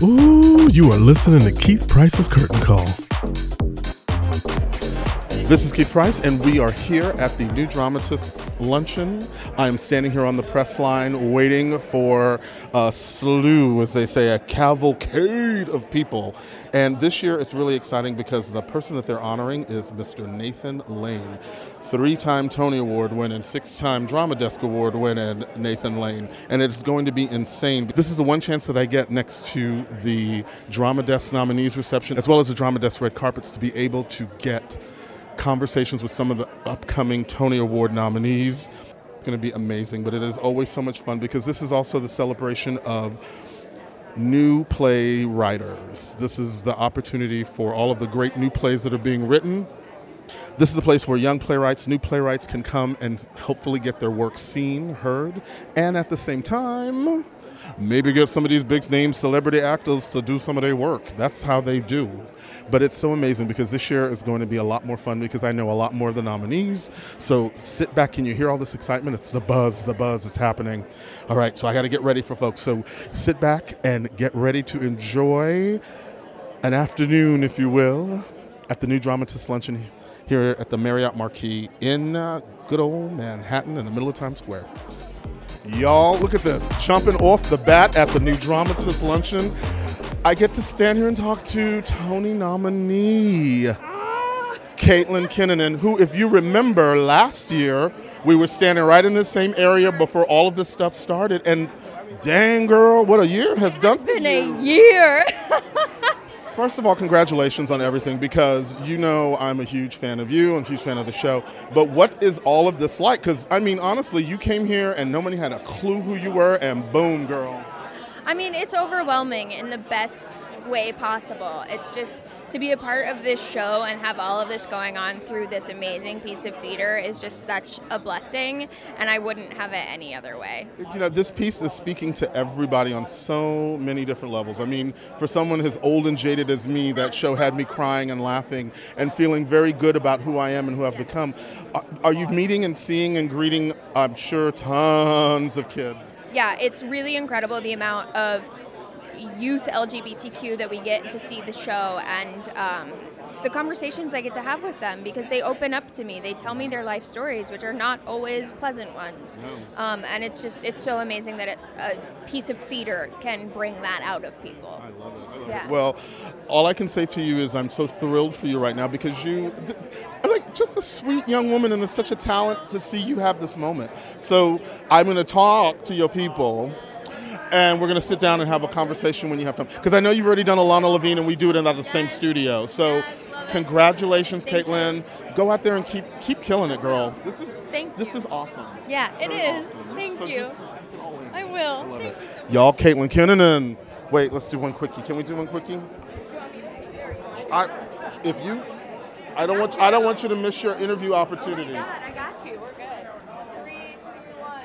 Ooh, you are listening to Keith Price's Curtain Call. This is Keith Price, and we are here at the New Dramatists Luncheon. I am standing here on the press line waiting for a slew, as they say, a cavalcade of people. And this year it's really exciting because the person that they're honoring is Mr. Nathan Lane. Three time Tony Award winning, six time Drama Desk Award winning Nathan Lane. And it's going to be insane. This is the one chance that I get next to the Drama Desk nominees reception, as well as the Drama Desk red carpets, to be able to get conversations with some of the upcoming Tony Award nominees. It's going to be amazing, but it is always so much fun because this is also the celebration of new play writers. This is the opportunity for all of the great new plays that are being written. This is a place where young playwrights, new playwrights can come and hopefully get their work seen, heard, and at the same time, maybe get some of these big name celebrity actors to do some of their work. That's how they do. But it's so amazing because this year is going to be a lot more fun because I know a lot more of the nominees. So sit back and you hear all this excitement. It's the buzz, the buzz is happening. All right, so I got to get ready for folks. So sit back and get ready to enjoy an afternoon, if you will, at the New Dramatist Luncheon here at the Marriott Marquis in uh, good old Manhattan in the middle of Times Square. Y'all, look at this. Jumping off the bat at the New Dramatist Luncheon. I get to stand here and talk to Tony nominee, Caitlin Kinnunen, who, if you remember last year, we were standing right in the same area before all of this stuff started. And dang, girl, what a year has done It's been a year. First of all, congratulations on everything because you know I'm a huge fan of you, I'm a huge fan of the show. But what is all of this like? Because, I mean, honestly, you came here and nobody had a clue who you were, and boom, girl. I mean, it's overwhelming in the best way possible. It's just to be a part of this show and have all of this going on through this amazing piece of theater is just such a blessing, and I wouldn't have it any other way. You know, this piece is speaking to everybody on so many different levels. I mean, for someone as old and jaded as me, that show had me crying and laughing and feeling very good about who I am and who I've become. Are- Are you meeting and seeing and greeting, I'm sure, tons of kids? Yeah, it's really incredible the amount of youth LGBTQ that we get to see the show and um, the conversations I get to have with them because they open up to me. They tell me their life stories, which are not always pleasant ones. Um, and it's just, it's so amazing that it, a piece of theater can bring that out of people. I love it. I love Yeah. it. Well, all I can say to you is I'm so thrilled for you right now because you, I'm like just a sweet young woman and it's such a talent to see you have this moment. So I'm going to talk to your people. And we're going to sit down and have a conversation when you have time. Because I know you've already done Alana Levine and we do it in the same studio. So Yes, congratulations, Thank you. Caitlin. Go out there and keep keep killing it, girl. This is Thank this you. is awesome. Yeah, it So is. awesome. Thank so you. Just take it all in. I will. I love Thank it. You so Y'all, Caitlin Kinnunen. Wait, let's do one quickie. Can we do one quickie? I, if you, I don't want, I don't want you to miss your interview opportunity. Oh I got you. We're good. Three, two, one.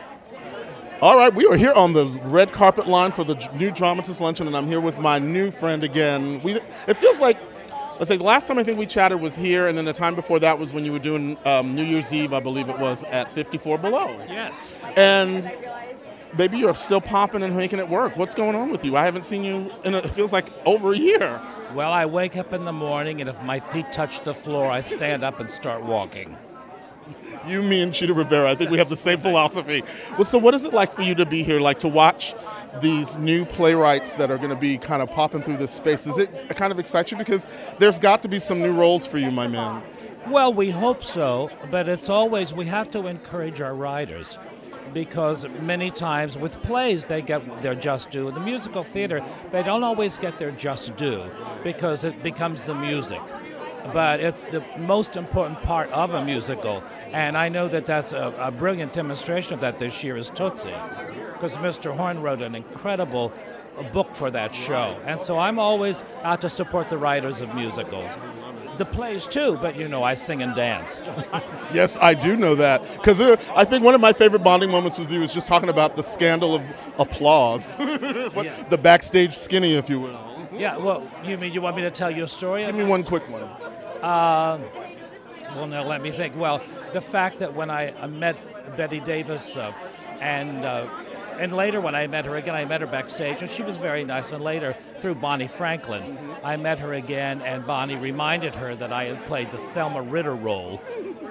All right, we are here on the red carpet line for the new dramatist luncheon, and I'm here with my new friend again. We, it feels like, let's say, the last time I think we chatted was here, and then the time before that was when you were doing um, New Year's Eve, I believe it was at 54 Below. Yes. And baby, you're still popping and making it work. What's going on with you? I haven't seen you in a, it feels like over a year. Well, I wake up in the morning, and if my feet touch the floor, I stand up and start walking. You, me, and Chita Rivera, I think we have the same philosophy. Well, so what is it like for you to be here, like to watch these new playwrights that are going to be kind of popping through this space? Is it kind of excite you? Because there's got to be some new roles for you, my man. Well, we hope so, but it's always, we have to encourage our writers because many times with plays they get their just due. In the musical theater, they don't always get their just due because it becomes the music. But it's the most important part of a musical, and I know that that's a, a brilliant demonstration of that this year is Tootsie, because Mr. Horn wrote an incredible book for that show, and so I'm always out to support the writers of musicals. The plays too, but you know, I sing and dance. Yes, I do know that. Because I think one of my favorite bonding moments with you is just talking about the scandal of applause, What- Yeah. the backstage skinny, if you will. yeah, well, you mean you want me to tell you a story? Give me one quick one. Well, now let me think. Well, the fact that when I uh, met Bette Davis uh, and uh, and later when I met her again, I met her backstage, and she was very nice. And later, through Bonnie Franklin, I met her again, and Bonnie reminded her that I had played the Thelma Ritter role,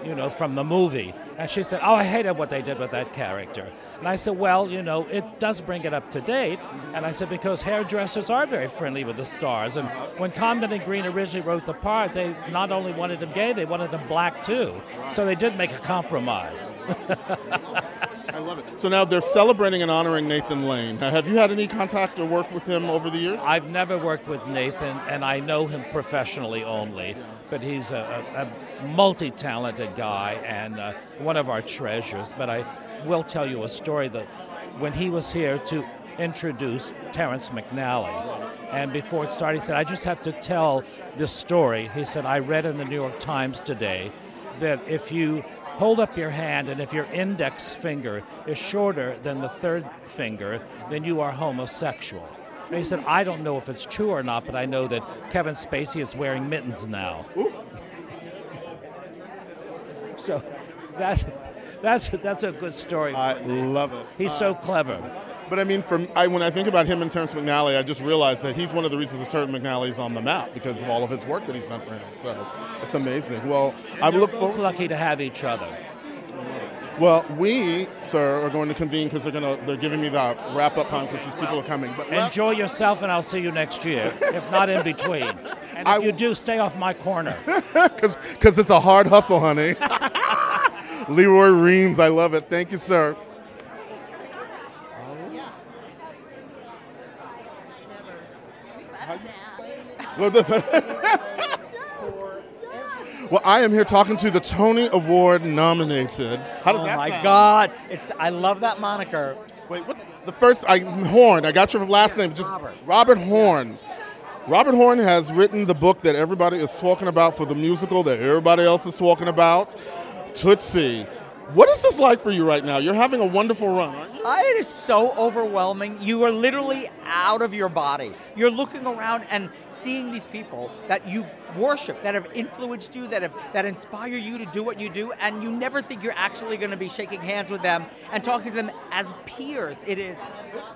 you know, from the movie. And she said, "Oh, I hated what they did with that character." And I said, "Well, you know, it does bring it up to date." And I said, "Because hairdressers are very friendly with the stars, and when Comden and Green originally wrote the part, they not only wanted him gay, they wanted him black too. So they did make a compromise." I love it. So now they're celebrating and honoring Nathan Lane. Now, have you had any contact or work with him over the years? I've never worked with Nathan, and I know him professionally only, but he's a, a, a multi talented guy and uh, one of our treasures. But I will tell you a story that when he was here to introduce Terrence McNally, and before it started, he said, I just have to tell this story. He said, I read in the New York Times today that if you hold up your hand, and if your index finger is shorter than the third finger, then you are homosexual. And he said, I don't know if it's true or not, but I know that Kevin Spacey is wearing mittens now. so that, that's, that's a good story. I love it. He's so uh, clever. But I mean, from I, when I think about him and Terrence McNally, I just realized that he's one of the reasons that Terrence McNally is on the map because of all of his work that he's done for him. So it's amazing. Well, I look both forward. lucky to have each other. Well, we, sir, are going to convene because they're going to they're giving me the wrap up time because these people are coming. But let- Enjoy yourself, and I'll see you next year, if not in between. And if I you do, stay off my corner. because it's a hard hustle, honey. Lee Roy Reams, I love it. Thank you, sir. Well, I am here talking to the Tony Award nominated. How does Oh that my sound? God! It's I love that moniker. Wait, what? The first, I Horn. I got your last name. Just Robert. Robert Horn. Robert Horn has written the book that everybody is talking about for the musical that everybody else is talking about, Tootsie. What is this like for you right now? You're having a wonderful run, aren't you? Uh, It is so overwhelming. You are literally out of your body. You're looking around and seeing these people that you've worshipped, that have influenced you, that have that inspire you to do what you do, and you never think you're actually going to be shaking hands with them and talking to them as peers. It is,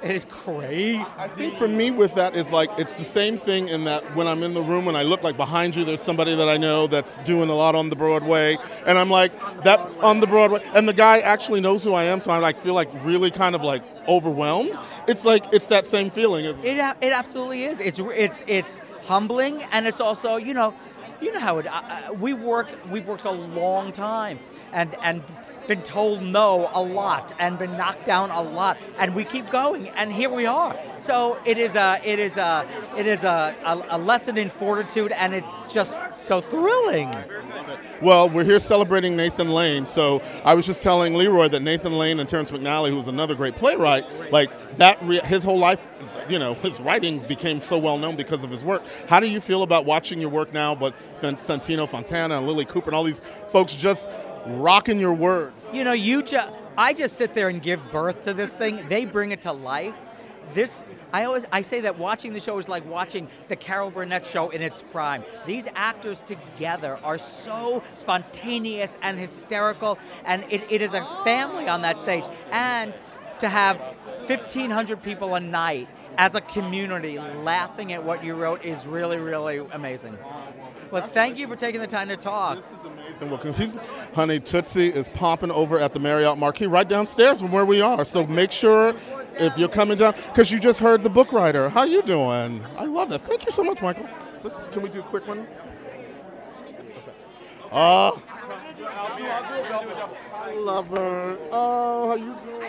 it is crazy. I think for me with that is like it's the same thing in that when I'm in the room and I look like behind you there's somebody that I know that's doing a lot on the Broadway and I'm like that on the Broadway and the guy actually knows who I am so I like feel like really kind of like overwhelmed. It's like it's that same feeling. It? It, it absolutely is. It's it's it's humbling, and it's also you know, you know how it. Uh, uh, we work. We've worked a long time, and and been told no a lot, and been knocked down a lot, and we keep going, and here we are. So it is a it is a it is a, a, a lesson in fortitude, and it's just so thrilling. Well, we're here celebrating Nathan Lane. So I was just telling Leroy that Nathan Lane and Terrence McNally, who's another great playwright, like that, re- his whole life, you know, his writing became so well known because of his work. How do you feel about watching your work now, but Santino Fontana and Lilli Cooper and all these folks just rocking your words? You know, you just I just sit there and give birth to this thing. They bring it to life. This I always I say that watching the show is like watching the Carol Burnett show in its prime. These actors together are so spontaneous and hysterical, and it, it is a family on that stage. And to have 1,500 people a night as a community laughing at what you wrote is really, really amazing. Well, thank you for taking the time to talk. This is amazing. Well, he's, honey, Tootsie is popping over at the Marriott Marquis right downstairs from where we are. So make sure if you're coming down, because you just heard the book writer. How you doing? I love that. Thank you so much, Michael. Let's, can we do a quick one? Uh, I love her. Oh, how you doing?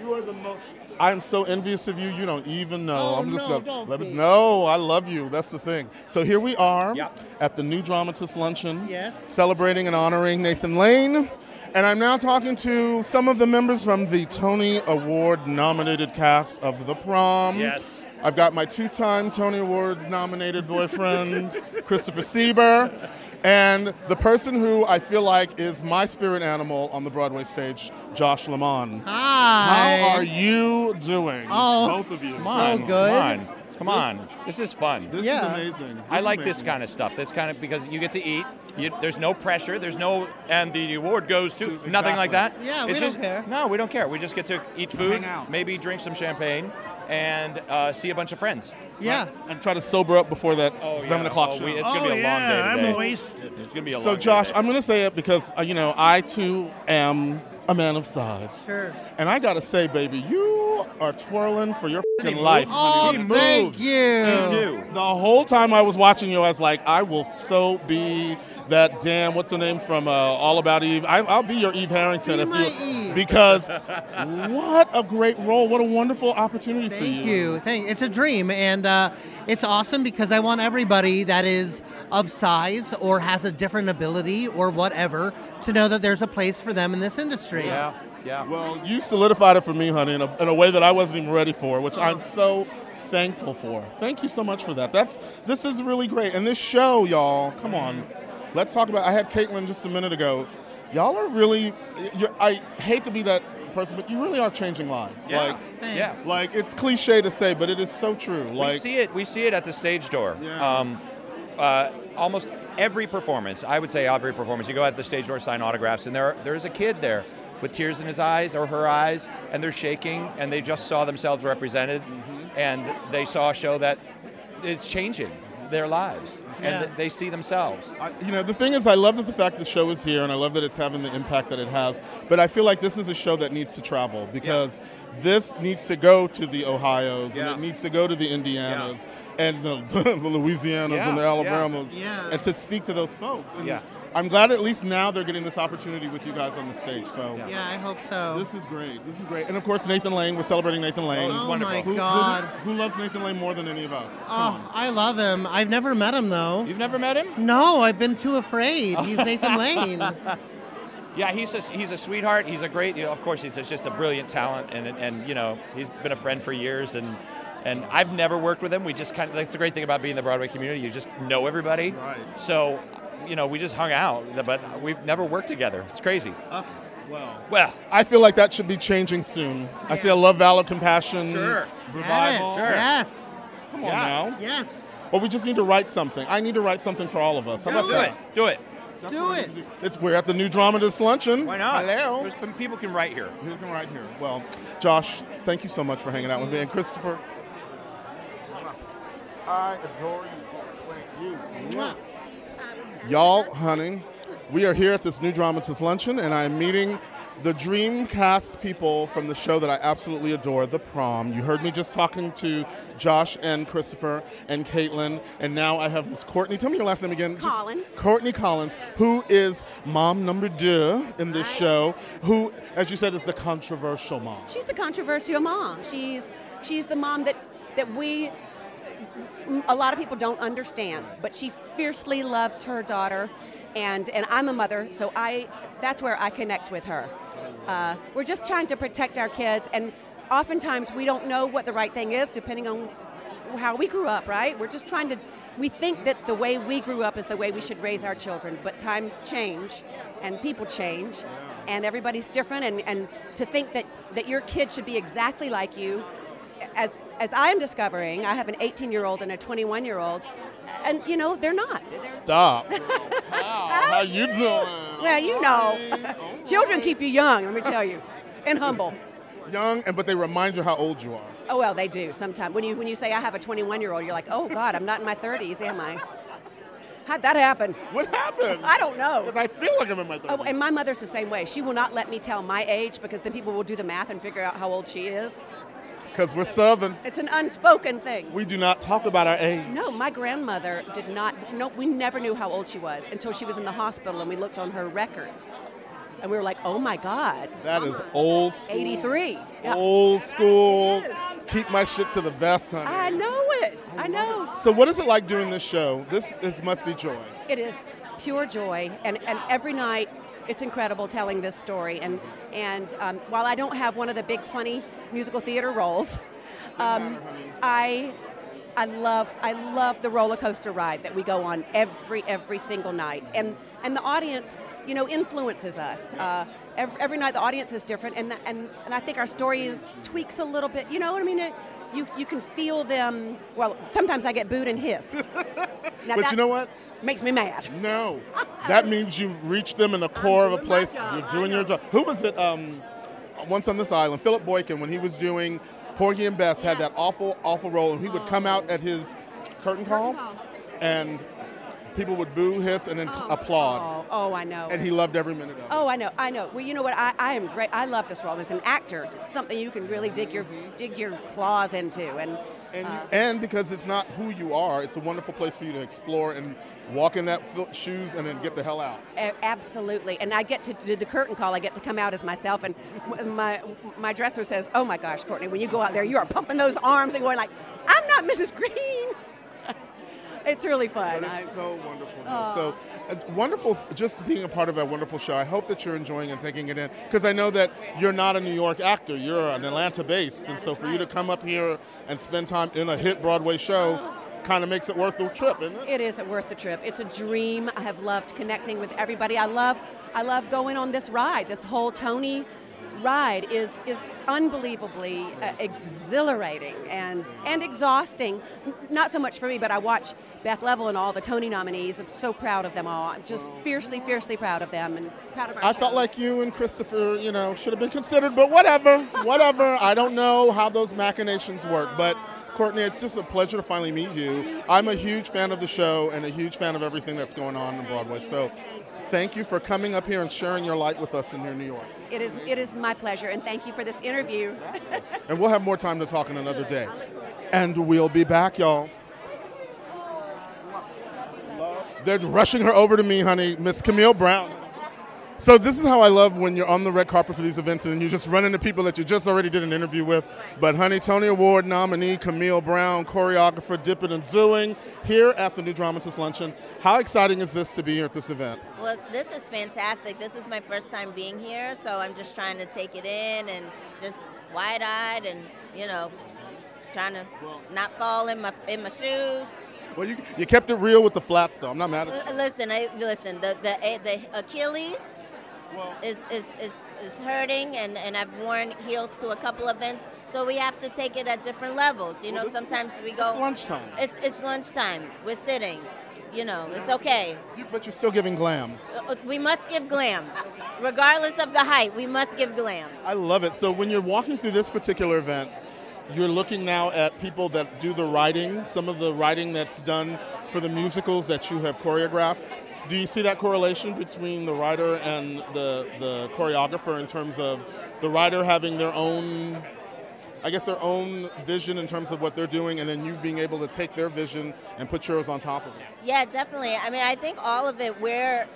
You are the most. I am so envious of you. You don't even know. Oh, I'm just no, gonna don't let me. be. No, I love you. That's the thing. So here we are Yep. at the New Dramatist Luncheon. Yes. Celebrating and honoring Nathan Lane. And I'm now talking to some of the members from the Tony Award nominated cast of The Prom. Yes. I've got my two time Tony Award nominated boyfriend, Christopher Sieber, and the person who I feel like is my spirit animal on the Broadway stage, Josh Lamon. Hi. How are you doing? Oh, Both of you. so good. Come on. Come on, this is fun. This Yeah. is amazing. I is like this amazing. kind of stuff. That's kind of because you get to eat. You, there's no pressure. There's no, and the award goes to To- nothing like that. exactly. Yeah, we it's don't just, care. No, we don't care. We just get to eat food, Hang out. maybe drink some champagne, and uh, see a bunch of friends. Yeah. And try to sober up before that seven yeah. o'clock Oh, show. we- it's gonna be a long day I'm today. wasted. It's gonna be a so, long day So Josh, today. I'm going to say it because uh, you know I too am a man of size. Sure. And I got to say, baby, you are twirling for your He fucking life. Oh, honey. thank You you. do. The whole time I was watching you, I was like, I will so be that damn what's her name from uh, All About Eve. I, I'll be your Eve Harrington Be if my you Eve. because what a great role, what a wonderful opportunity for Thank you. Thank. It's a dream, and uh, it's awesome because I want everybody that is of size or has a different ability or whatever to know that there's a place for them in this industry. Yeah, yeah. Well, you solidified it for me, honey, in a, in a way that I wasn't even ready for, which I'm so thankful for. Thank you so much for that. That's this is really great. And this show, y'all, come on, let's talk about. I had Caitlin just a minute ago. Y'all are really. You're, I hate to be that person, but you really are changing lives. Yeah. Like, yeah. Like it's cliche to say, but it is so true. Like we see it. We see it at the stage door. Yeah. Um, uh, almost every performance, I would say every performance, you go at the stage door, sign autographs, and there there's a kid there with tears in his eyes or her eyes, and they're shaking, and they just saw themselves represented, Mm-hmm. and they saw a show that is changing their lives, Yeah. and they see themselves. I, you know, the thing is, I love that the fact the show is here, and I love that it's having the impact that it has. But I feel like this is a show that needs to travel because this needs to go to the Ohio's, Yeah. and it needs to go to the Indianas, and the, the Louisianas, Yeah, and the yeah. Alabamas, Yeah. and to speak to those folks. And Yeah. I'm glad at least now they're getting this opportunity with you guys on the stage. So Yeah, I hope so. this is great. This is great. And of course, Nathan Lane. We're celebrating Nathan Lane. this oh wonderful. my Who- who- God. Who, loves Nathan Lane more than any of us? Oh, I love him. I've never met him though. You've never met him? No, I've been too afraid. He's Nathan Lane. Yeah, he's a, he's a sweetheart. He's a great, you know, of course, he's just a brilliant talent, and and you know, he's been a friend for years, and and I've never worked with him. We just kind of that's the great thing about being in the Broadway community. You just know everybody. Right. So, you know, we just hung out, but we've never worked together. It's crazy. Ugh, well. Well, I feel like that should be changing soon. I see a love, valor, compassion Sure. revival. Get it. Yes. Come on Yeah. now. Yes. Or we just need to write something. I need to write something for all of us. How Do about do that? it. Do it. That's Do it. Do. It's we're at the new dramatist luncheon. Why not? Hello. There's been people can write here. You can right here. Well, Josh, thank you so much for hanging out with me. And Christopher, I adore you. Thank you. Y'all, honey, we are here at this new dramatist luncheon, and I am meeting the Dreamcast people from the show that I absolutely adore, The Prom. You heard me just talking to Josh and Christopher and Caitlin, and now I have Miss Courtenay. Tell me your last name again. Just- Collins. Courtenay Collins, who is mom number two in this right. show, who, as you said, is the controversial mom. She's the controversial mom. She's she's the mom that that we a lot of people don't understand, but she fiercely loves her daughter, and and I'm a mother, so I that's where I connect with her. Uh, we're just trying to protect our kids, and oftentimes we don't know what the right thing is, depending on how we grew up. Right? We're just trying to. We think that the way we grew up is the way we should raise our children, but times change, and people change, and everybody's different, and, and to think that, that your kid should be exactly like you as as I'm discovering, I have an 18 year old and a 21 year old, and you know they're not. Stop. How? How you doing? Well, you know, children keep you young. Let me tell you, and humble. Young, and but they remind you how old you are. Oh well, they do sometimes. When you when you say I have a 21 year old, you're like, oh God, I'm not in my 30s, am I? How'd that happen? What happened? I don't know. Because I feel like I'm in my 30s. Oh, and my mother's the same way. She will not let me tell my age because then people will do the math and figure out how old she is. Because we're Southern. It's an unspoken thing. We do not talk about our age. No, my grandmother did not. No, we never knew how old she was until she was in the hospital, and we looked on her records, and we were like, "Oh my God, That is old school. 83." Yeah. Old school. It. Keep my shit to the vest, honey. I know it. I know. So what is it like doing this show? This is must be joy. It is pure joy, and, and every night it's incredible telling this story. And and um, while I don't have one of the big funny musical theater roles, um, I I love I love the roller coaster ride that we go on every every single night, and and the audience, you know, influences us. Uh, every, every night the audience is different, and and and I think our story is tweaks a little bit. You know what I mean? It, you you can feel them. Well, sometimes I get booed and hissed. But you know what? Makes me mad. No, that means you reach them in the core of a place. You're doing your job. Who was it? Um, once on this island, Phillip Boykin, when he was doing Porgy and Bess, had that awful, awful role, and he would come out at his curtain call, and people would boo, hiss, and then applaud. Oh, oh, I know. And he loved every minute of it. Oh, I know, I know. Well, you know what? I, I am great. I love this role as an actor. It's something you can really dig your dig your claws into, and And, uh, and because it's not who you are, it's a wonderful place for you to explore and walk in that shoes and then get the hell out. A- Absolutely, and I get to do the curtain call. I get to come out as myself, and my my dresser says, "Oh my gosh, Courtenay, when you go out there, you are pumping those arms and going like, I'm not Mrs. Greene." it's really fun. But it's so wonderful. So uh, wonderful just being a part of a wonderful show. I hope that you're enjoying and taking it in because I know that you're not a New York actor. You're an Atlanta based. And so for you to come up here and spend time in a hit Broadway show kind of makes it worth the trip, isn't it? It isn't worth the trip. It's a dream. I have loved connecting with everybody. I love, I love going on this ride. This whole Tony ride is is unbelievably uh, exhilarating and and exhausting. Not so much for me, but I watch Beth Leavel and all the Tony nominees. I'm so proud of them all. I'm just fiercely, fiercely proud of them and proud of our I show. felt like you and Christopher, you know, should have been considered, but whatever, whatever. I don't know how those machinations work, but Courtenay, it's just a pleasure to finally meet you. I'm a huge fan of the show and a huge fan of everything that's going on in Broadway. So, thank you for coming up here and sharing your light with us in here in New York. it is it is my pleasure, and thank you for this interview. And we'll have more time to talk in another day. And we'll be back, y'all. They're rushing her over to me, honey, Miss Camille Brown. So this is how I love when you're on the red carpet for these events and you just run into people that you just already did an interview with. But honey, Tony Award nominee Camille Brown, choreographer Dippin' and Doing, here at the New Dramatist Luncheon. How exciting is this to be here at this event? Well, this is fantastic. This is my first time being here, so I'm just trying to take it in and just wide-eyed and you know, trying to not fall in my in my shoes. Well, you, you kept it real with the flats, though. I'm not mad at you. Listen, I, listen. The the eh, the Achilles Well, is is, is is hurting, and and I've worn heels to a couple events, so we have to take it at different levels. You know, this is- sometimes we it's go. lunchtime. It's it's lunchtime. We're sitting. You know, it's okay. You, but you're still giving glam. Uh, We must give glam, regardless of the height. We must give glam. I love it. So when you're walking through this particular event, you're looking now at people that do the writing, some of the writing that's done for the musicals that you have choreographed. Do you see that correlation between the writer and the, the choreographer in terms of the writer having their own, I guess, their own vision in terms of what they're doing, and then you being able to take their vision and put yours on top of it? Yeah, definitely. I mean, I think all of it where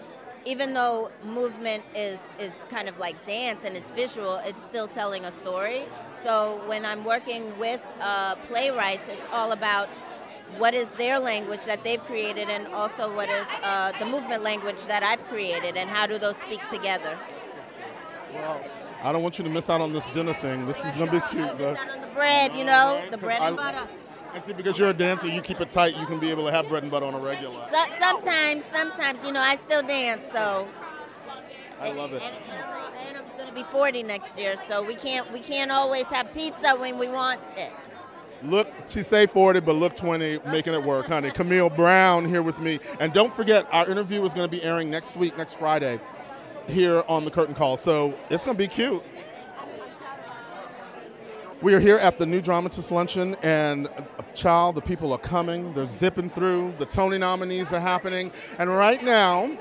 even though movement is is kind of like dance and it's visual, it's still telling a story. So when I'm working with uh, playwrights, it's all about what is their language that they've created and also what is uh, the movement language that I've created and how do those speak together. I don't want you to miss out on this dinner thing. This is to be cute. miss out on the bread, you know, the bread and I- butter. And see, because you're a dancer, you keep it tight. You can be able to have bread and butter on a regular. So, sometimes, sometimes, you know, I still dance, so I love it. And, and I'm, I'm going to be 40 next year, so we can't we can't always have pizza when we want it. Look, she say 40, but look 20, making it work, honey. Camille Brown here with me. And don't forget, our interview is going to be airing next week, next Friday, here on the Curtain Call. So it's going to be cute. We are here at the New Dramatist Luncheon, and uh, child, the people are coming. They're zipping through. The Tony nominees are happening. And right now,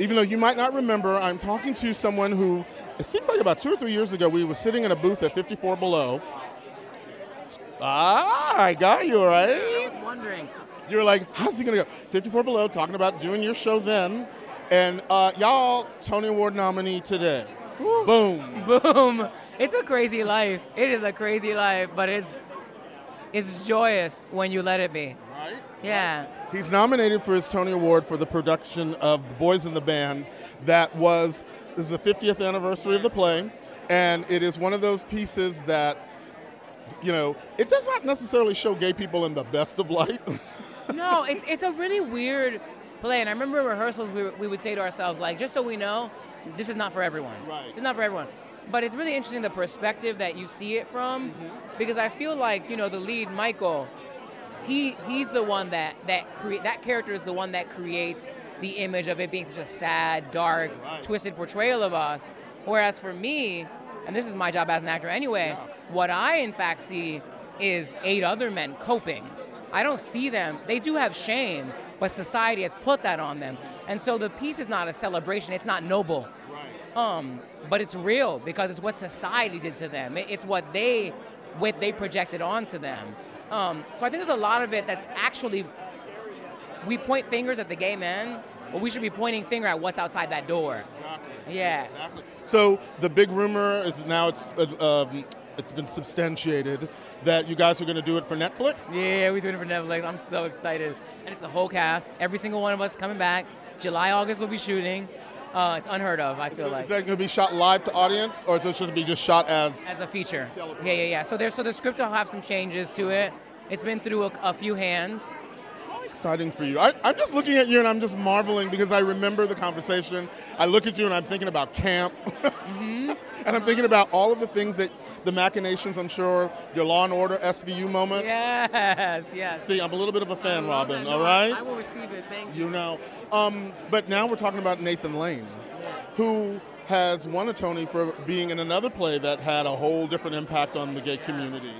even though you might not remember, I'm talking to someone who, it seems like about two or three years ago, we were sitting in a booth at 54 Below. Ah, I got you, right? I was wondering. You were like, how's he gonna go? 54 Below, talking about doing your show then. And uh, y'all, Tony Award nominee today. Boom. Boom. It's a crazy life. It is a crazy life, but it's it's joyous when you let it be. Right? Yeah. He's nominated for his Tony Award for the production of The Boys in the Band that was, this is the 50th anniversary of the play, and it is one of those pieces that you know, it does not necessarily show gay people in the best of light. no, it's it's a really weird play. And I remember in rehearsals we, we would say to ourselves like, just so we know, this is not for everyone. Right. It's not for everyone. But it's really interesting the perspective that you see it from, mm-hmm. because I feel like you know the lead Michael, he he's the one that that create that character is the one that creates the image of it being such a sad, dark, twisted portrayal of us. Whereas for me, and this is my job as an actor anyway, what I in fact see is eight other men coping. I don't see them. They do have shame, but society has put that on them. And so the piece is not a celebration. It's not noble. Um, but it's real because it's what society did to them. It's what they, what they projected onto them. Um, so I think there's a lot of it that's actually, we point fingers at the gay men, but we should be pointing finger at what's outside that door. Exactly. Yeah. Exactly. So the big rumor is now it's uh, um, it's been substantiated that you guys are going to do it for Netflix. Yeah, we're doing it for Netflix. I'm so excited. And it's the whole cast. Every single one of us coming back. July, August, we'll be shooting. Uh, it's unheard of, I feel So like. is that going to be shot live to audience, or is it should it be just shot as? as a feature. Yeah, yeah, yeah. So there's so the script will have some changes to it. It's been through a, a few hands. Exciting for you! I, I'm just looking at you and I'm just marveling because I remember the conversation. I look at you and I'm thinking about camp, Mm-hmm. and I'm thinking about all of the things that the machinations. I'm sure your Law and Order SVU moment. Yes, yes. See, I'm a little bit of a fan, Robin. No, all right. I will receive it. Thank you know. Um, but now we're talking about Nathan Lane, who has won a Tony for being in another play that had a whole different impact on the gay community.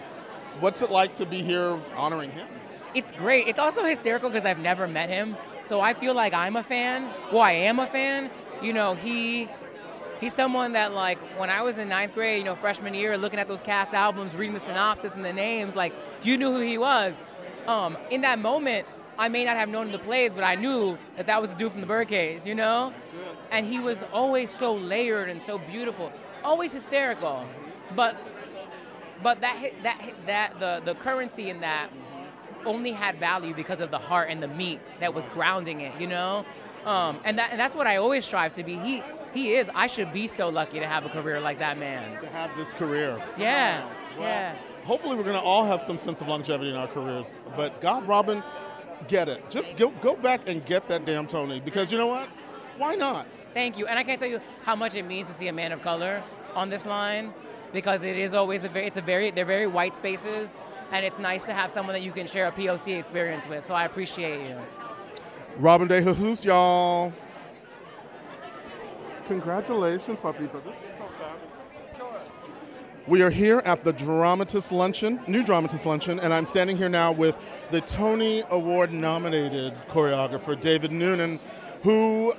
What's it like to be here honoring him? It's great. It's also hysterical because I've never met him, so I feel like I'm a fan. Well, I am a fan. You know, he he's someone that like when I was in ninth grade, you know, freshman year, looking at those cast albums, reading the synopsis and the names, like you knew who he was. Um, in that moment, I may not have known the plays, but I knew that that was the dude from the Birdcage, you know. And he was always so layered and so beautiful, always hysterical, but but that that that the the currency in that only had value because of the heart and the meat that was grounding it, you know? Um, and, that, and that's what I always strive to be. He, he is. I should be so lucky to have a career like that man. To have this career. Yeah, Wow. yeah. Hopefully, we're going to all have some sense of longevity in our careers. But God, Robin, get it. Just go go back and get that damn Tony because you know what? Why not? Thank you. And I can't tell you how much it means to see a man of color on this line because it is always a very, it's a very, they're very white spaces. And it's nice to have someone that you can share a POC experience with. So I appreciate you. Robin De Jesus, y'all. Congratulations, Papito. This is so fabulous. We are here at the Dramatist Luncheon, New Dramatist Luncheon, and I'm standing here now with the Tony Award nominated choreographer, David Neumann, who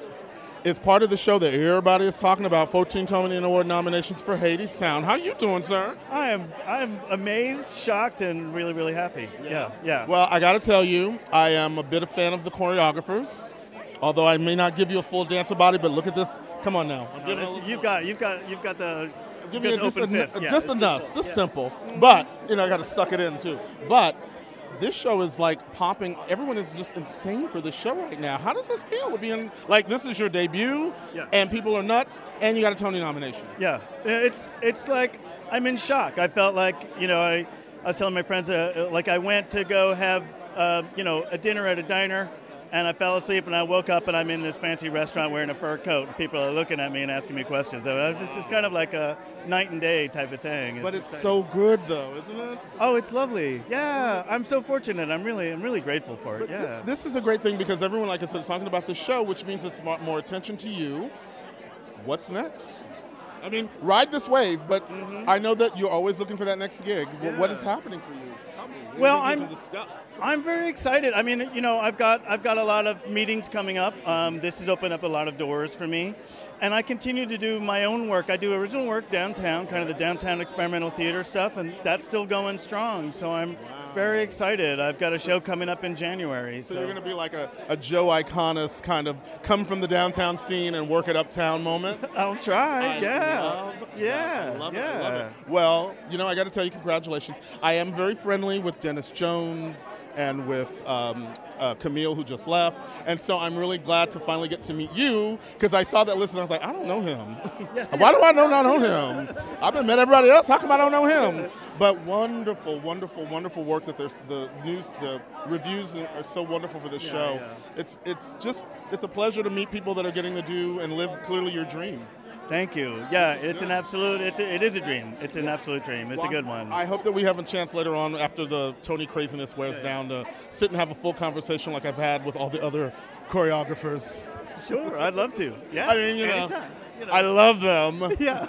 is part of the show that everybody is talking about 14 Tony Award nominations for Hadestown. How you doing, sir? I am I'm amazed, shocked, and really, really happy. Yeah, yeah. Well, I got to tell you, I am a bit a fan of the choreographers. Although I may not give you a full dancer body, but look at this. Come on now. No, giving that's- a little- you've got you've got you've got the Give me got a, the just, a. Yeah, just enough, just Yeah. simple. But you know, I got to suck it in too. But this show is like popping. Everyone is just insane for this show right now. How does this feel to be in? Like this is your debut, Yeah. and people are nuts, and you got a Tony nomination. Yeah, it's it's like I'm in shock. I felt like you know I, I was telling my friends uh, like I went to go have uh, you know a dinner at a diner, and I fell asleep and I woke up and I'm in this fancy restaurant wearing a fur coat. And people are looking at me and asking me questions. So it was just, kind of like a night and day type of thing. But it's exciting. so good, though, isn't it? Oh, it's lovely. Yeah, I'm so fortunate. I'm really I'm really grateful for it. But yeah. this, this is a great thing because everyone, like I said, is talking about the show, which means it's more, attention to you. What's next? I mean, ride this wave, but I know that you're always looking for that next gig. Wh- What is Mm-hmm. Happening for you? Well, I'm-. I'm very excited. I mean, you know, I've got I've got a lot of meetings coming up. Um, this has opened up a lot of doors for me, and I continue to do my own work. I do original work downtown, kind of the downtown experimental theater stuff, and that's still going strong. So I'm very excited. I've got a show coming up in January. So So, you're going to be like a, a Joe Iconis kind of come from the downtown scene and work it uptown moment? I'll try. I yeah, love yeah, I love yeah. it. Love it. Well, you know, I got to tell you, congratulations. I am very friendly with Denis Jones and with um, uh, Camille, who just left. And so I'm really glad to finally get to meet you because I saw that list and I was like, I don't know him. Why do I know not know him? I've been met everybody else. How come I don't know him? But wonderful, wonderful, wonderful work that there's the news, the reviews are so wonderful for this Yeah, show. yeah. It's it's just it's a pleasure to meet people that are getting to do and live clearly your dream. Thank you. Yeah, it's an absolute. It's a, it is a dream. It's an absolute dream. It's Well, a good one. I hope that we have a chance later on after the Tony craziness wears down to sit and have a full conversation like I've had with all the other choreographers. Sure, I'd love to. Yeah, I mean, you know, anytime, you know. I love them. yeah.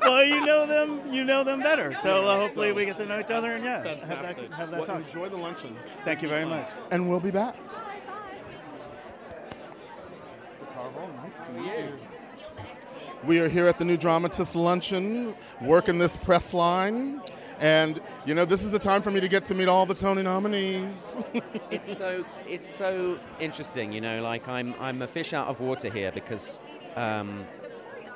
well, you know them. You know them better. So uh, hopefully we get to know each other and yeah, have that, Fantastic. have that Well, talk. enjoy the luncheon. Thank you very much. And we'll be back. DeCarvo, nice to meet you. We are here at the New Dramatist Luncheon, working this press line. And, you know, this is a time for me to get to meet all the Tony nominees. it's so it's so interesting, you know. Like I'm I'm a fish out of water here because um,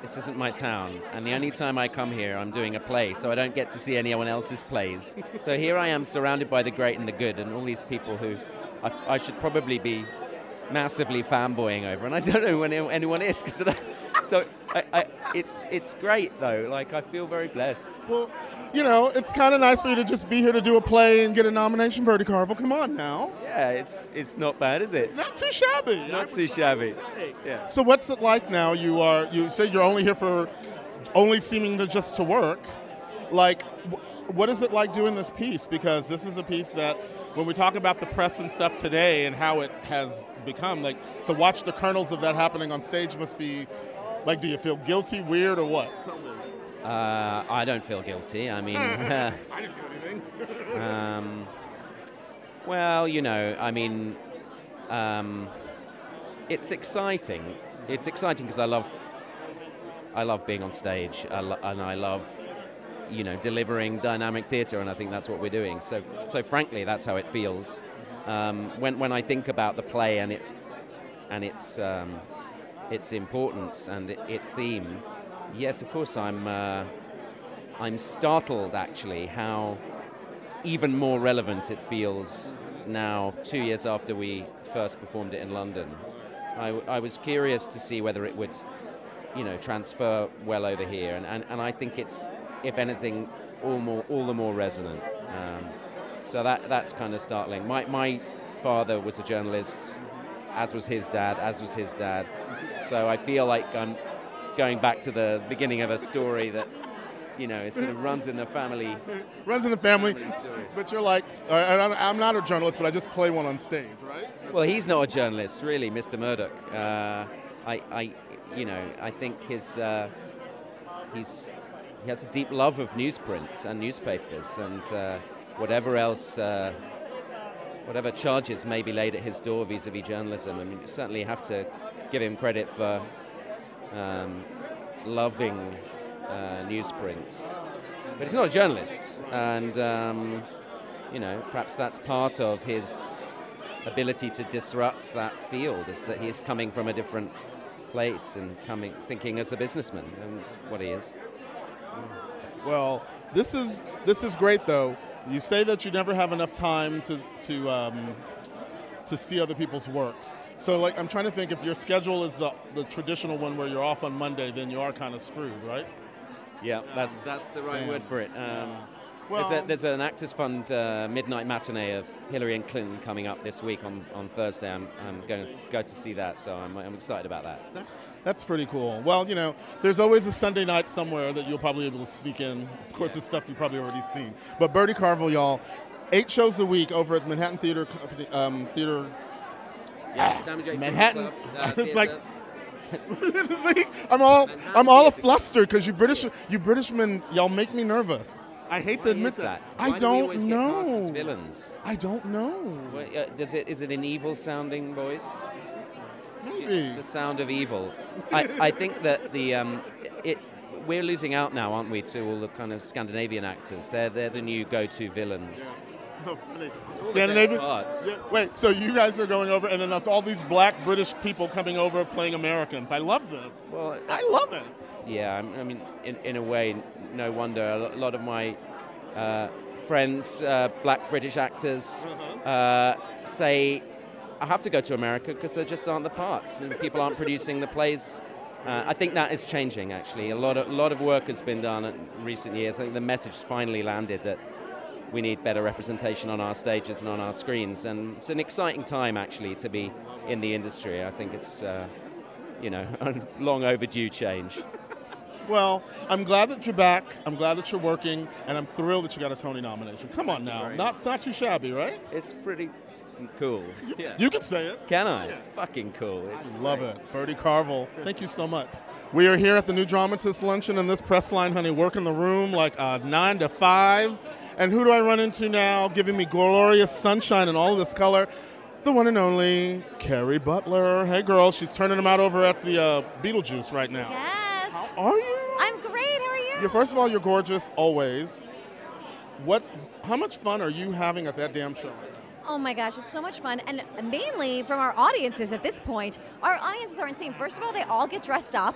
this isn't my town, and the only time I come here, I'm doing a play, so I don't get to see anyone else's plays. So here I am, surrounded by the great and the good, and all these people who I, I should probably be massively fanboying over, and I don't know when anyone is. Cause so I, I, it's it's great though. Like I feel very blessed. well, you know, it's kind of nice for you to just be here to do a play and get a nomination, Bertie Carvel. Come on now. Yeah, it's it's not bad, is it? Not too shabby. Not too shabby. Yeah. So what's it like now? You are you say you're only here for only seeming to just to work. Like, wh- what is it like doing this piece? Because this is a piece that when we talk about the press and stuff today and how it has become, like to watch the kernels of that happening on stage must be like, do you feel guilty, weird, or what? Uh, I don't feel guilty. I mean, I didn't do anything. um, well, you know, I mean, um, it's exciting. It's exciting because I love, I love being on stage, I lo- and I love, you know, delivering dynamic theatre, and I think that's what we're doing. So, so frankly, that's how it feels. Um, when when I think about the play and its and its um, its importance and its theme, yes, of course, I'm uh, I'm startled actually how even more relevant it feels now, two years after we first performed it in London. I, I was curious to see whether it would, you know, transfer well over here, and, and, and I think it's, if anything, all more all the more resonant. Um, so that that's kind of startling. My my father was a journalist, as was his dad, as was his dad. So I feel like I'm going back to the beginning of a story that, you know, it sort of runs in the family. Runs in the family, Family but you're like, I, I- I'm not a journalist, but I just play one on stage, right? Well, he's not a journalist, really, Mr. Murdoch. Uh, I, I, you know, I think his, uh, he's, he has a deep love of newsprint and newspapers and uh, whatever else, uh, whatever charges may be laid at his door vis-a-vis journalism. I mean, you certainly have to give him credit for um, loving uh, newsprint. But he's not a journalist, and um, you know, perhaps that's part of his ability to disrupt that field is that he's coming from a different place and coming thinking as a businessman and that's what he is Well, this is this is great though. You say that you never have enough time to to um, to see other people's works. So, like, I'm trying to think if your schedule is the, the traditional one where you're off on Monday, then you are kind of screwed, right? yeah that's that's the right Damn. word for it um, Well- there's, a, there's an Actors Fund uh, midnight matinee of Hillary and Clinton coming up this week on, on Thursday. I'm, I'm going to go to see that, so I'm, I'm excited about that. That's that's pretty cool. Well, you know, there's always a Sunday night somewhere that you'll probably be able to sneak in. Of course, it's stuff you've probably already seen. But Bertie Carvel, y'all, eight shows a week over at the Manhattan Theater Company, um, Theater. Yeah, Sammy J. Manhattan. Club, uh, it's like. See, I'm all I'm all flustered because you British you Britishmen y'all make me nervous. I hate to admit is that? I Why do don't always get cast as know. villains? I don't know. Well, uh, does it is it an evil sounding voice? Maybe. The sound of evil. I, I think that the um, it we're losing out now, aren't we, to all the kind of Scandinavian actors? They're they're the new go-to villains. Oh, funny. Scandinavian. Yeah, Wait, so you guys are going over, and then that's all these black British people coming over playing Americans. I love this. Well, I love it. Yeah, I'm- mean, in, in a way, no wonder. A lot of my uh, friends, uh, black British actors, Uh-huh. uh, say I have to go to America because there just aren't the parts. I mean, people aren't producing the plays. Uh, I think that is changing. Actually, a lot of a lot of work has been done in recent years. I think the message finally landed that we need better representation on our stages and on our screens. And it's an exciting time actually to be in the industry. I think it's uh, you know a long overdue change. Well, I'm glad that you're back. I'm glad that you're working, and I'm thrilled that you got a Tony nomination. Come on now, not not too shabby, right? It's pretty cool. Yeah. You can say it. Can I? Fucking cool. It's Love great. it. Bertie Carvel, thank you so much. We are here at the New Dramatist Luncheon in this press line, honey, working the room like uh, 9 to 5. And who do I run into now giving me glorious sunshine and all of this color? The one and only Kerry Butler. Hey, girl, she's turning them out over at the uh, Beetlejuice right now. Yes. How are you? I'm great. How are you? You're, first of all, you're gorgeous always. What? How much fun are you having at that damn show? Oh my gosh, it's so much fun. And mainly from our audiences at this point. Our audiences are insane. First of all, they all get dressed up,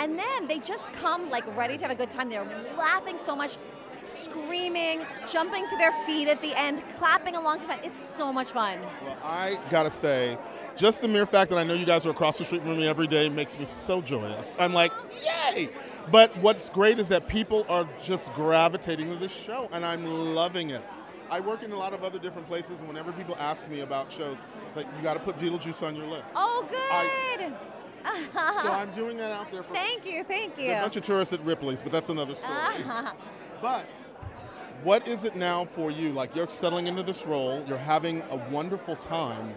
and then they just come like ready to have a good time. They're laughing so much, screaming, jumping to their feet at the end, clapping alongside. It's so much fun. Well, I gotta say, just the mere fact that I know you guys are across the street from me every day makes me so joyous. I'm like, yay! But what's great is that people are just gravitating to this show, and I'm loving it. I work in a lot of other different places, and whenever people ask me about shows, like you got to put Beetlejuice on your list. Oh, good. so I'm doing that out there for Thank you, thank you. A bunch of tourists at Ripley's, but that's another story. But what is it now for you? Like you're settling into this role, you're having a wonderful time.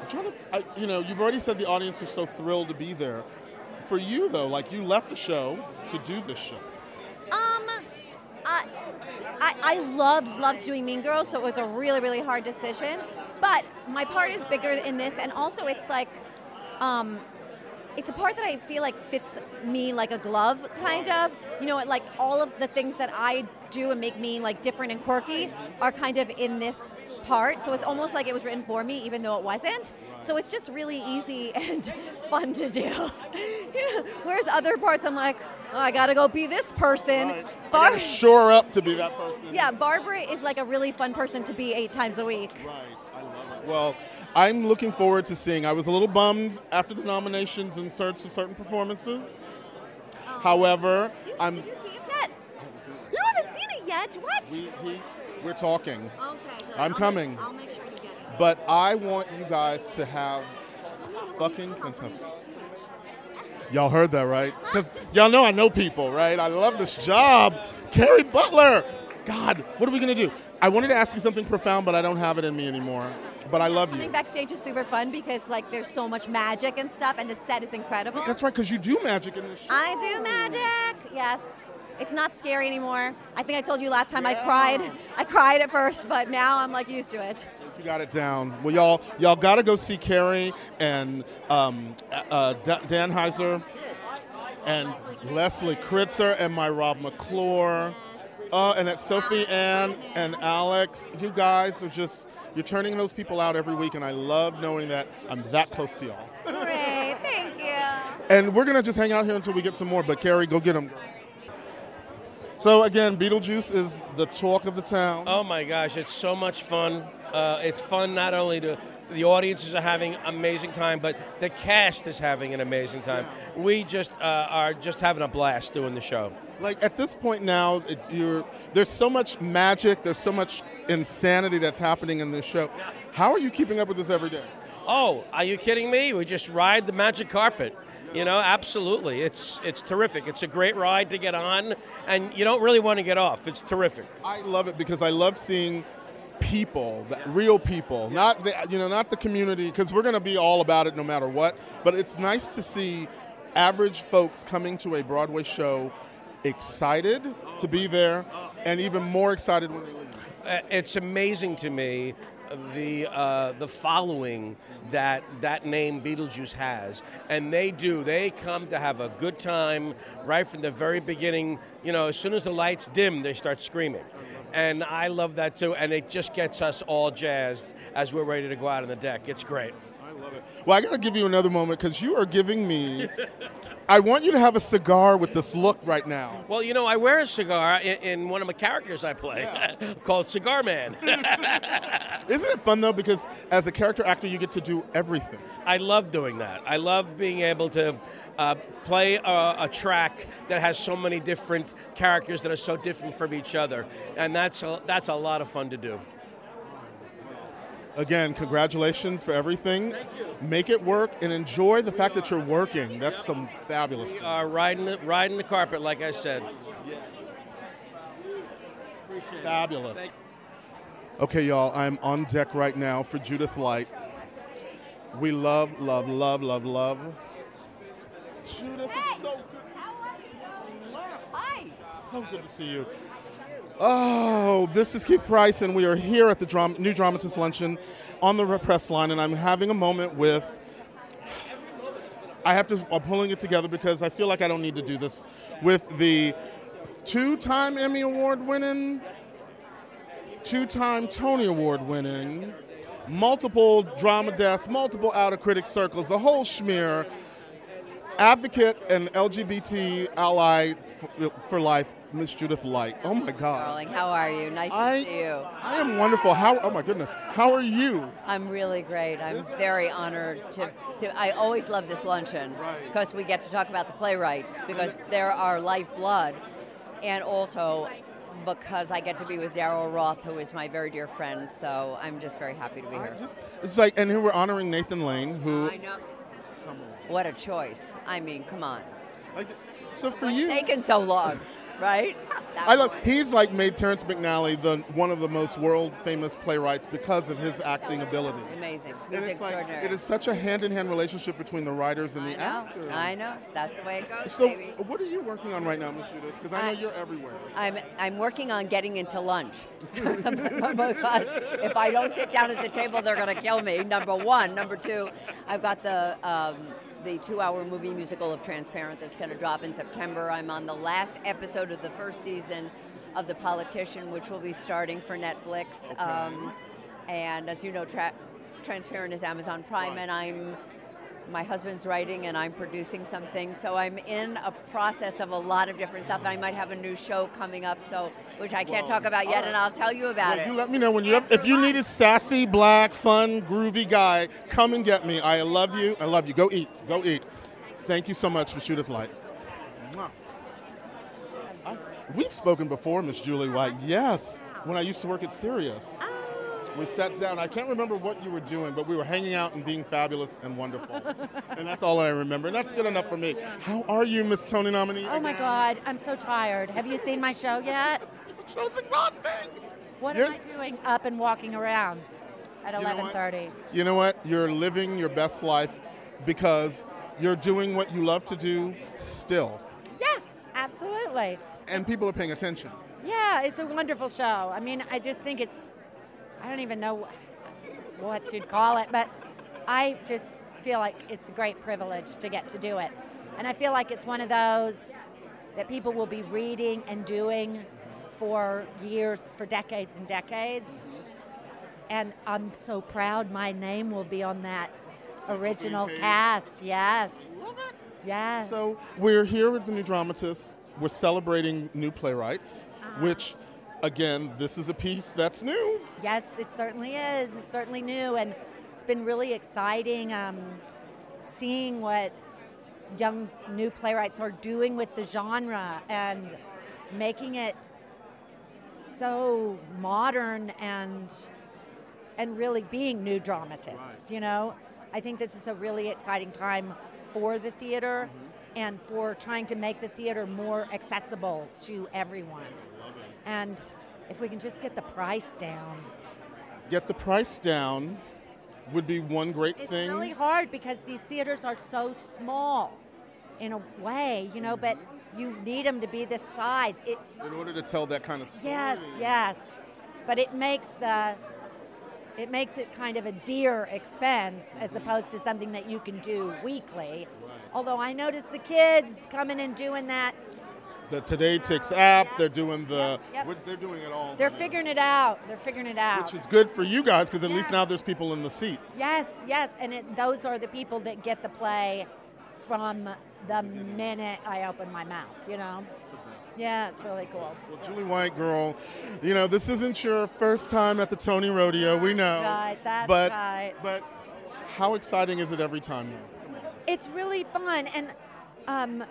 I'm trying to, I, you know, you've already said the audience is so thrilled to be there. For you though, like you left the show to do this show. I, I, I loved loved doing Mean Girls, so it was a really really hard decision. But my part is bigger in this, and also it's like, um, it's a part that I feel like fits me like a glove, kind of. You know, like all of the things that I do and make me like different and quirky are kind of in this part. So it's almost like it was written for me, even though it wasn't. So it's just really easy and fun to do. you know, whereas other parts, I'm like, oh, I gotta go be this person. I Bar- shore up to be that person. yeah, Barbara is like a really fun person to be eight times a week. Right, I love it. Well, I'm looking forward to seeing. I was a little bummed after the nominations in search of certain performances. Um, However, I'm. Did you see it yet? You haven't seen it yet. What? We, he, we're talking. Okay, good. I'm I'll coming. Make, I'll make sure you get it. But I want you guys to have fucking fantastic. Y'all heard that, right? Because y'all know I know people, right? I love this job. Kerry Butler. God, what are we gonna do? I wanted to ask you something profound, but I don't have it in me anymore. But I love Coming you. backstage is super fun because like there's so much magic and stuff, and the set is incredible. That's right, because you do magic in this show. I do magic. Yes. It's not scary anymore. I think I told you last time I cried. I cried at first, but now I'm like used to it. You got it down. Well, y'all, y'all got to go see Kerry and um, uh, D- Dannheisser and Leslie Kritzer and my Rob McClure. Uh, and at Sophie Ann and Alex. You guys are just, you're turning those people out every week, and I love knowing that I'm that close to y'all. Great, thank you. And we're going to just hang out here until we get some more, but Kerry, go get them. So, again, Beetlejuice is the talk of the town. Oh my gosh, it's so much fun. Uh, it's fun not only to the audiences are having amazing time, but the cast is having an amazing time. We just uh, are just having a blast doing the show. Like at this point now it's you're there's so much magic there's so much insanity that's happening in this show how are you keeping up with this every day Oh, are you kidding me? We just ride the magic carpet. You know, absolutely. It's it's terrific. It's a great ride to get on, and you don't really want to get off. It's terrific. i love it because i love seeing people the real people not the you know not the community because we're going to be all about it no matter what but it's nice to see average folks coming to a broadway show excited to be there and even more excited when they leave Uh, It's amazing to me the uh, the following that that name Beetlejuice has, and they do. They come to have a good time right from the very beginning. You know, as soon as the lights dim, they start screaming, and I love that too. And it just gets us all jazzed as we're ready to go out on the deck. It's great. I love it. Well, I got to give you another moment because you are giving me I want you to have a cigar with this look right now. Well, you know, I wear a cigar in, in one of my characters I play called Cigar Man. Isn't it fun though? Because as a character actor, you get to do everything. I love doing that. I love being able to uh, play a, a track that has so many different characters that are so different from each other, and that's a, that's a lot of fun to do. Again, congratulations for everything. Make it work and enjoy the fact that you're working. That's some fabulous. We are riding the, riding the carpet, like I said. Fabulous. Okay, y'all, I'm on deck right now for Judith Light. We love, love, love, love, love. Judith, it's so good to see you. Hi. So good to see you. Oh, this is Keith Price, and we are here at the New Dramatist Luncheon on the press line, and I'm having a moment with. I have to. I'm pulling it together because I feel like I don't need to do this with the two-time Emmy Award-winning, two-time Tony Award-winning, multiple drama desks, multiple outer critic circles, the whole schmear, advocate and LGBT ally for life, Miss Judith Light. Oh my God. Darling, how are you? Nice I- to see you. I am wonderful. How? Oh my goodness. How are you? I'm really great. I'm very honored to, to I always love this luncheon because we get to talk about the playwrights because they're our lifeblood and also because I get to be with Daryl Roth, who is my very dear friend. So I'm just very happy to be here. It's like, and here we're honoring Nathan Lane, who. I know. Come on. What a choice. I mean, come on. so for What's you- taken so long, right? I love. He's like made Terrence McNally the one of the most world famous playwrights because of his acting ability. Amazing. He's And it's like extraordinary. it is such a hand-in-hand relationship between the writers and the I know. actors. I know. That's the way it goes, So, baby. what are you working on right now, Miss Judith? Because I know I- you're everywhere. I'm I'm working on getting into lunch because if I don't sit down at the table, they're going to kill me. Number one, number two, I've got the um, the two-hour movie musical of Transparent that's going to drop in September. I'm on the last episode of the first season of The Politician, which will be starting for Netflix. Um, and as you know, tra- Transparent is Amazon Prime, and I'm my husband's writing and I'm producing something. So I'm in a process of a lot of different stuff. I might have a new show coming up, so which I can't Well, talk about yet, all and. I'll tell you about Well, it. you let me know when you have, if you need a sassy, black, fun, groovy guy, come and get me. I love you. I love you. Go eat. Go eat. Thank you so much, Miss Judith Light. I- we've spoken before, Miss Julie White. Yes, when I used to work at Sirius. Ah. We sat down. I can't remember what you were doing, but we were hanging out and being fabulous and wonderful. and that's all I remember. And that's good enough for me. How are you, Miss Tony nominee? Oh my God, I'm so tired. Have you seen my show yet? the show's exhausting. What You're- am I doing up and walking around at You know 11:30? You know what? You're living your best life because you're doing what you love to do still. Yeah, absolutely. And people are paying attention. Yeah, it's a wonderful show. I mean, I just think it's, I don't even know what you'd call it, but I just feel like it's a great privilege to get to do it. And I feel like it's one of those that people will be reading and doing for years, for decades and decades. And I'm so proud my name will be on that original cast. Yes. Yes. So we're here with the New Dramatists. We're celebrating new playwrights, Uh-huh. which, again, this is a piece that's new. Yes, it certainly is. It's certainly new, and it's been really exciting um, seeing what young new playwrights are doing with the genre and making it so modern and and really being new dramatists. You know, I think this is a really exciting time for the theater and for trying to make the theater more accessible to everyone. And if we can just get the price down. Get the price down would be one great It's thing. It's really hard because these theaters are so small in a way, you know, but you need them to be this size. It in order to tell that kind of story. yes, yes. But it makes the it makes it kind of a dear expense as opposed to something that you can do weekly. Although I notice the kids coming and doing that, The TodayTix app, they're doing the, yep. what- they're doing it all. they're figuring it out. They're figuring it out. Which is good for you guys because at least now there's people in the seats. Yes, yes, and it, those are the people that get the play from the minute I open my mouth, you know? Yeah, it's really cool. Well, Julie White, girl, you know this isn't your first time at the Tony Rodeo. We know, right, that's but right. but how exciting is it every time now? It's really fun, and um,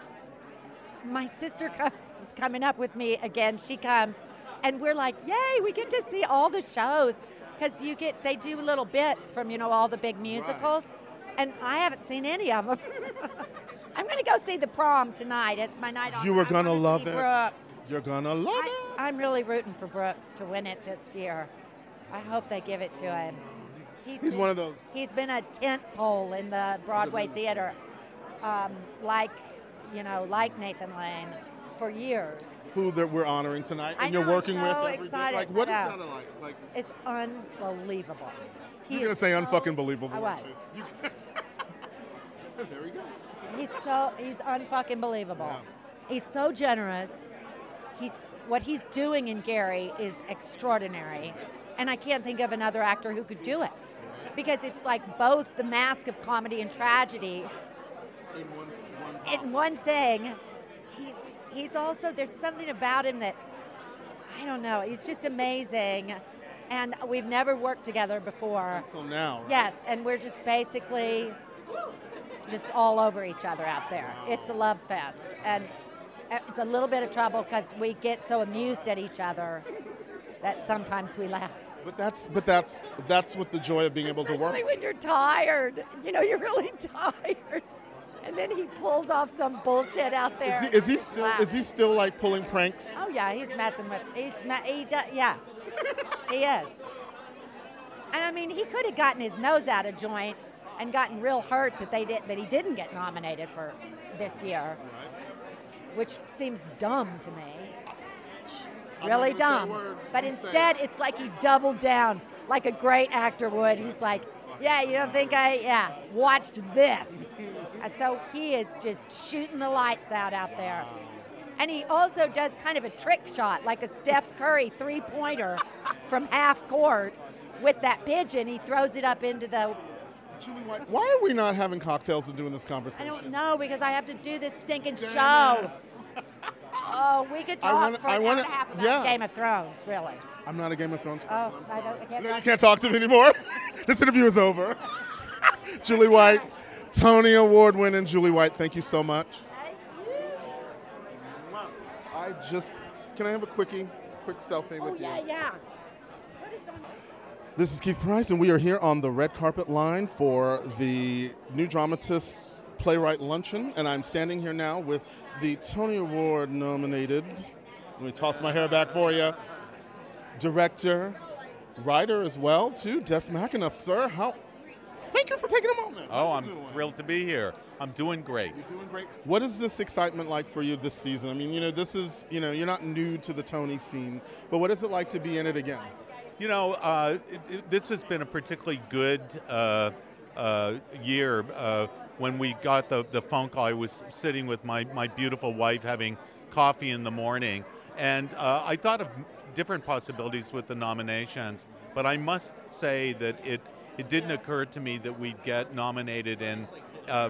my sister is coming up with me again. She comes, and we're like, "Yay! We get to see all the shows because you get they do little bits from you know all the big musicals, and I haven't seen any of them. I'm going to go see the prom tonight. It's my night off. You were gonna wanna love it. Brooks. You're gonna love I, it. I'm really rooting for Brooks to win it this year. I hope they give it to him. He's been- one of those. He's been a tent pole in the Broadway theater, um, like you know, like Nathan Lane, for years. Who that we're honoring tonight, and you're know, I'm working with so every day. excited. Like, what is know. that like? Like, It's unbelievable. He you're gonna say so- unfucking believable. I was. you? You- there he goes. He's so he's unfucking believable. He's so generous. He's what he's doing in Gary is extraordinary, and I can't think of another actor who could do it because it's like both the mask of comedy and tragedy In one, in one thing. He's he's also there's something about him that I don't know. He's just amazing, and we've never worked together before. Until now, right? Yes, and we're just basically just all over each other out there. It's a love fest, and uh, it's a little bit of trouble because we get so amused at each other that sometimes we laugh. But that's but that's that's what the joy of being able to work. Especially when you're tired. You know, you're really tired. And then he pulls off some bullshit out there. Is he, is he still laugh. is he still like pulling pranks? Oh yeah, he's messing with. He's he does, yes, he is. And I mean, he could have gotten his nose out of joint and gotten real hurt that they did that he didn't get nominated for this year, which seems dumb to me. Really not gonna say a dumb. But instead, it's like he doubled down, like a great actor would. He's like, "Yeah, you don't think I? Yeah, watched this." and so he is just shooting the lights out out there. And he also does kind of a trick shot, like a Steph Curry three pointer from half court with that pigeon. He throws it up into the. Why are we not having cocktails and doing this conversation? I don't know because I have to do this stinking show. Oh, we could I talk wanna- for I an wanna- hour and a half about yes. Game of Thrones, really. I'm not a Game of Thrones oh, person. Oh, I, don't, I can't. You can't talk to me anymore. this interview is over. Julie White, Tony Award winning Julie White. Thank you so much. Thank you. I just can I have a quickie, quick selfie with you? Oh with yeah, you? yeah. This is Keith Price, and we are here on the red carpet line for the New Dramatists Playwright Luncheon. And I'm standing here now with the Tony Award nominated, let me toss my hair back for you, director, writer as well, too, Des McAnuff. Sir, how? Thank you for taking a moment. Oh, I'm thrilled to be here. I'm doing great. You're doing great. What is this excitement like for you this season? I mean, you know, this is, you know, you're not new to the Tony scene, but what is it like to be in it again? You know, uh, it, it- this has been a particularly good uh, uh, year. When we got the, the phone call, I was sitting with my, my beautiful wife having coffee in the morning, and uh, I thought of different possibilities with the nominations, but I must say that it, it didn't occur to me that we'd get nominated in uh,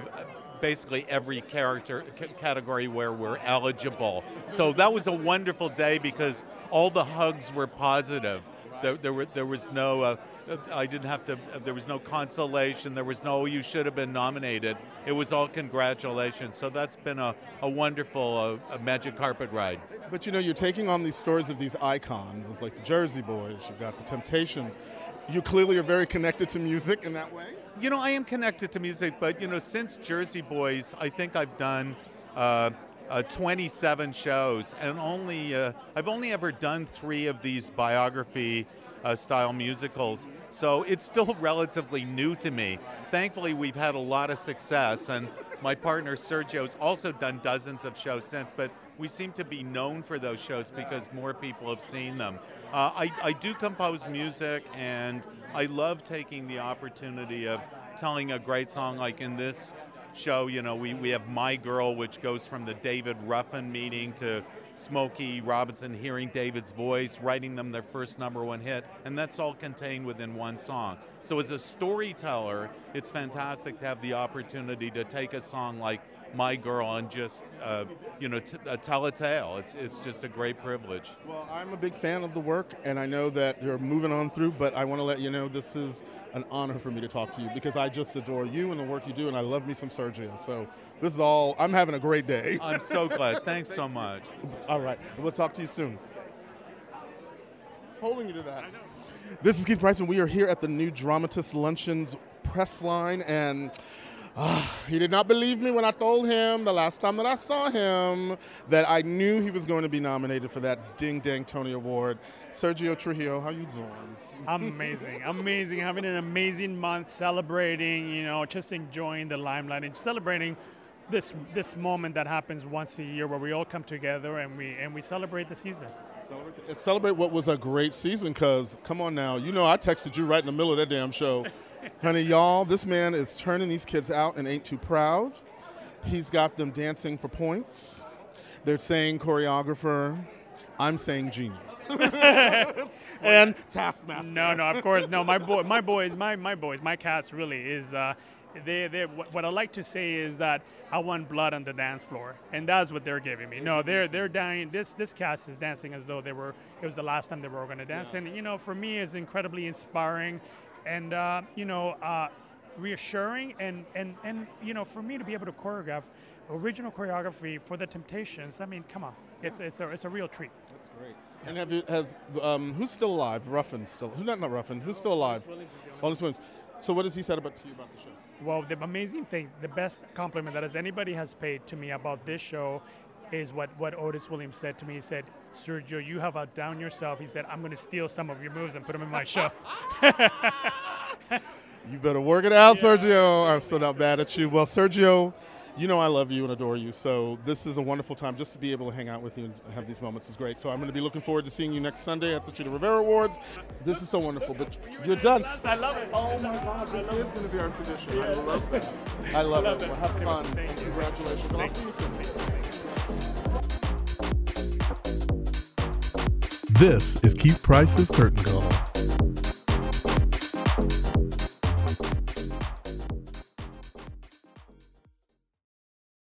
basically every character c- category where we're eligible. So that was a wonderful day because all the hugs were positive. There, there, were, there was no, uh, I didn't have to, uh, there was no consolation. There was no, "Oh, you should have been nominated. It was all congratulations. So that's been a, a wonderful uh, a magic carpet ride. But you know, you're taking on these stories of these icons. It's like the Jersey Boys, you've got the Temptations. You clearly are very connected to music in that way. You know, I am connected to music, but you know, since Jersey Boys, I think I've done uh, uh, 27 shows, and only uh, I've only ever done three of these biography uh, style musicals. So it's still relatively new to me. Thankfully, we've had a lot of success, and my partner Sergio's also done dozens of shows since. But we seem to be known for those shows because more people have seen them. Uh, I, I do compose music, and I love taking the opportunity of telling a great song like in this show. You know, we, we have My Girl, which goes from the David Ruffin meeting to Smokey Robinson hearing David's voice, writing them their first number one hit, and that's all contained within one song. So, as a storyteller, it's fantastic to have the opportunity to take a song like my girl and just uh, you know t- uh, tell a tale. It's it's just a great privilege. Well, I'm a big fan of the work, and I know that you're moving on through, but I want to let you know this is an honor for me to talk to you because I just adore you and the work you do, and I love me some Sergio. So this is all, I'm having a great day. I'm so glad. Thanks so much. all right. We'll talk to you soon. Holding you to that. This is Keith Price, and we are here at the New Dramatist Luncheons press line, and uh, he did not believe me when I told him the last time that I saw him that I knew he was going to be nominated for that ding dang Tony Award. Sergio Trujillo, how you doing? amazing, amazing. Having an amazing month, celebrating, you know, just enjoying the limelight and celebrating this this moment that happens once a year where we all come together and we and we celebrate the season. Celebrate, the, celebrate what was a great season because come on now you know i texted you right in the middle of that damn show honey y'all this man is turning these kids out and ain't too proud he's got them dancing for points they're saying choreographer i'm saying genius and taskmaster No, no, of course, no. My boy, my boys, my my boys, my cast really is. Uh, they, they, what what I like to say is that I want blood on the dance floor, and that's what they're giving me. No, they're they're dying. This this cast is dancing as though they were. It was the last time they were going to dance, and you know, for me, it's incredibly inspiring, and uh, you know, uh, reassuring, and and and you know, for me to be able to choreograph original choreography for the Temptations. I mean, come on, it's it's a it's a real treat. That's great. And have you have um, who's still alive? Ruffin still who's not not Ruffin? Who's still alive? Otis Williams. So what has he said about to you about the show? Well, the amazing thing, the best compliment that has anybody has paid to me about this show is what, what Otis Williams said to me. He said, Sergio, you have outdone yourself. He said, I'm going to steal some of your moves and put them in my show. You better work it out, Sergio. I'm still not bad at you. Well, Sergio, you know I love you and adore you. So this is a wonderful time just to be able to hang out with you and have these moments is great. So I'm going to be looking forward to seeing you next Sunday at the Chita Rivera Awards. This is so wonderful, but you're done. I love it. Oh my God, this is going to be our tradition. I love it. I love, it. Well, have fun. And congratulations. I'll see you soon. This is Keith Price's Curtain Call.